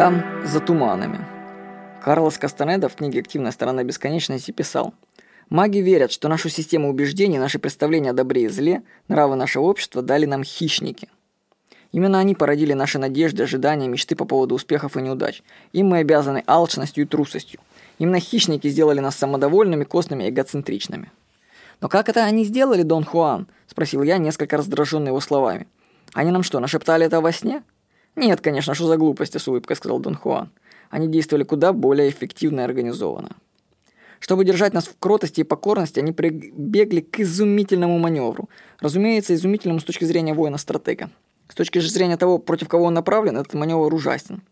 Там, за туманами. Карлос Кастанеда в книге «Активная сторона бесконечности» писал «Маги верят, что нашу систему убеждений, наши представления о добре и зле, нравы нашего общества дали нам хищники. Именно они породили наши надежды, ожидания, мечты по поводу успехов и неудач. Им мы обязаны алчностью и трусостью. Именно хищники сделали нас самодовольными, костными и эгоцентричными». «Но как это они сделали, Дон Хуан?» – спросил я, несколько раздраженный его словами. «Они нам что, нашептали это во сне?» «Нет, конечно, что за глупости», – с улыбкой сказал Дон Хуан. Они действовали куда более эффективно и организованно. Чтобы держать нас в кротости и покорности, они прибегли к изумительному маневру. Разумеется, изумительному с точки зрения воина-стратега. С точки зрения того, против кого он направлен, этот маневр ужасен.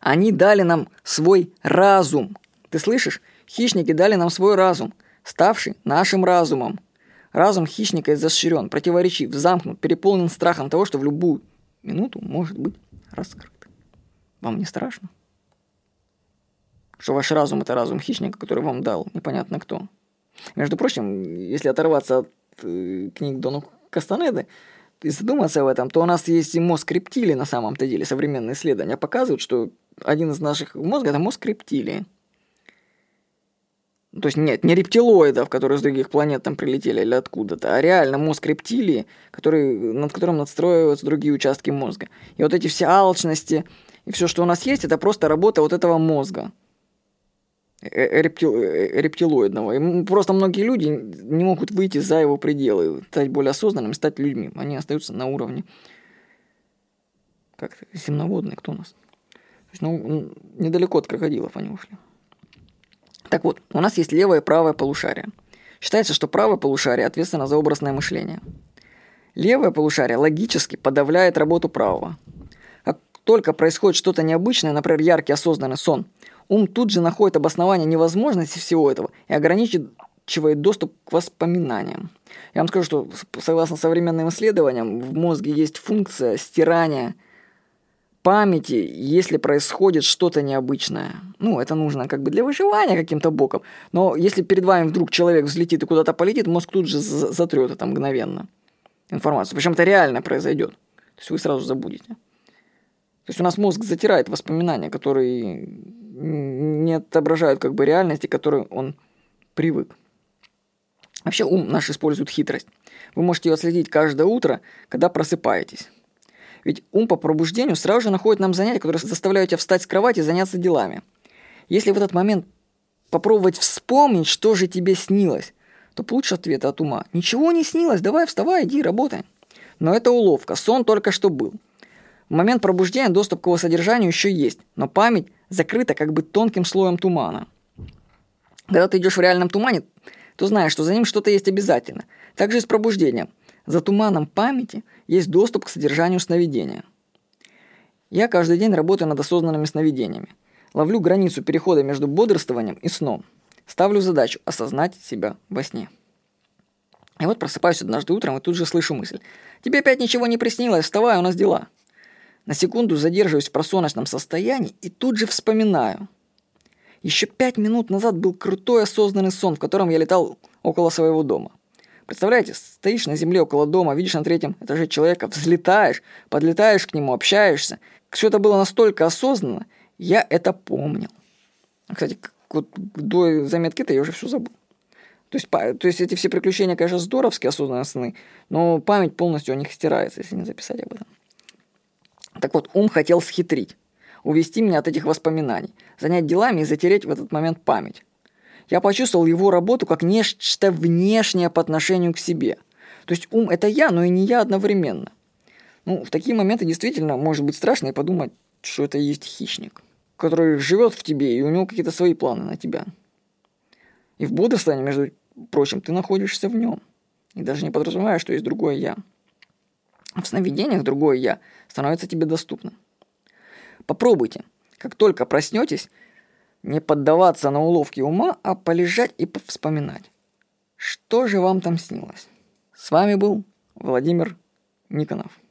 Они дали нам свой разум. Ты слышишь? Хищники дали нам свой разум ставший нашим разумом. Разум хищника изощрен, противоречив, замкнут, переполнен страхом того, что в любую минуту может быть раскрыт. Вам не страшно? Что ваш разум – это разум хищника, который вам дал непонятно кто. Между прочим, если оторваться от э, книг Дону Кастанеды и задуматься об этом, то у нас есть и мозг рептилии на самом-то деле. Современные исследования показывают, что один из наших мозгов – это мозг рептилии. То есть нет, не рептилоидов, которые с других планет там прилетели или откуда-то, а реально мозг рептилии, который, над которым надстроиваются другие участки мозга. И вот эти все алчности и все, что у нас есть, это просто работа вот этого мозга э, э, рептил, э, рептилоидного. И просто многие люди не могут выйти за его пределы, стать более осознанными, стать людьми. Они остаются на уровне как земноводные, кто у нас? То есть, ну, недалеко от крокодилов они ушли. Так вот, у нас есть левое и правое полушарие. Считается, что правое полушарие ответственно за образное мышление. Левое полушарие логически подавляет работу правого. Как только происходит что-то необычное, например, яркий осознанный сон, ум тут же находит обоснование невозможности всего этого и ограничивает доступ к воспоминаниям. Я вам скажу, что согласно современным исследованиям, в мозге есть функция стирания – памяти, если происходит что-то необычное. Ну, это нужно как бы для выживания каким-то боком. Но если перед вами вдруг человек взлетит и куда-то полетит, мозг тут же затрет это мгновенно. Информацию. Причем это реально произойдет. То есть вы сразу забудете. То есть у нас мозг затирает воспоминания, которые не отображают как бы реальности, к которой он привык. Вообще ум наш использует хитрость. Вы можете ее отследить каждое утро, когда просыпаетесь. Ведь ум по пробуждению сразу же находит нам занятия, которые заставляют тебя встать с кровати и заняться делами. Если в этот момент попробовать вспомнить, что же тебе снилось, то получишь ответ от ума. Ничего не снилось, давай вставай, иди, работай. Но это уловка, сон только что был. В момент пробуждения доступ к его содержанию еще есть, но память закрыта как бы тонким слоем тумана. Когда ты идешь в реальном тумане, то знаешь, что за ним что-то есть обязательно. Так же и с пробуждением – за туманом памяти есть доступ к содержанию сновидения. Я каждый день работаю над осознанными сновидениями. Ловлю границу перехода между бодрствованием и сном. Ставлю задачу осознать себя во сне. И вот просыпаюсь однажды утром и тут же слышу мысль. «Тебе опять ничего не приснилось, вставай, у нас дела». На секунду задерживаюсь в просоночном состоянии и тут же вспоминаю. Еще пять минут назад был крутой осознанный сон, в котором я летал около своего дома. Представляете, стоишь на земле около дома, видишь на третьем этаже человека, взлетаешь, подлетаешь к нему, общаешься. Все это было настолько осознанно, я это помнил. Кстати, вот до заметки-то я уже все забыл. То есть, то есть эти все приключения, конечно, здоровские, осознанные сны, но память полностью у них стирается, если не записать об этом. Так вот, ум хотел схитрить, увести меня от этих воспоминаний, занять делами и затереть в этот момент память. Я почувствовал его работу как нечто внешнее по отношению к себе. То есть ум – это я, но и не я одновременно. Ну, в такие моменты действительно может быть страшно и подумать, что это и есть хищник, который живет в тебе, и у него какие-то свои планы на тебя. И в бодрствовании, между прочим, ты находишься в нем. И даже не подразумеваешь, что есть другое «я». В сновидениях другое «я» становится тебе доступным. Попробуйте. Как только проснетесь, не поддаваться на уловки ума, а полежать и вспоминать. Что же вам там снилось? С вами был Владимир Никонов.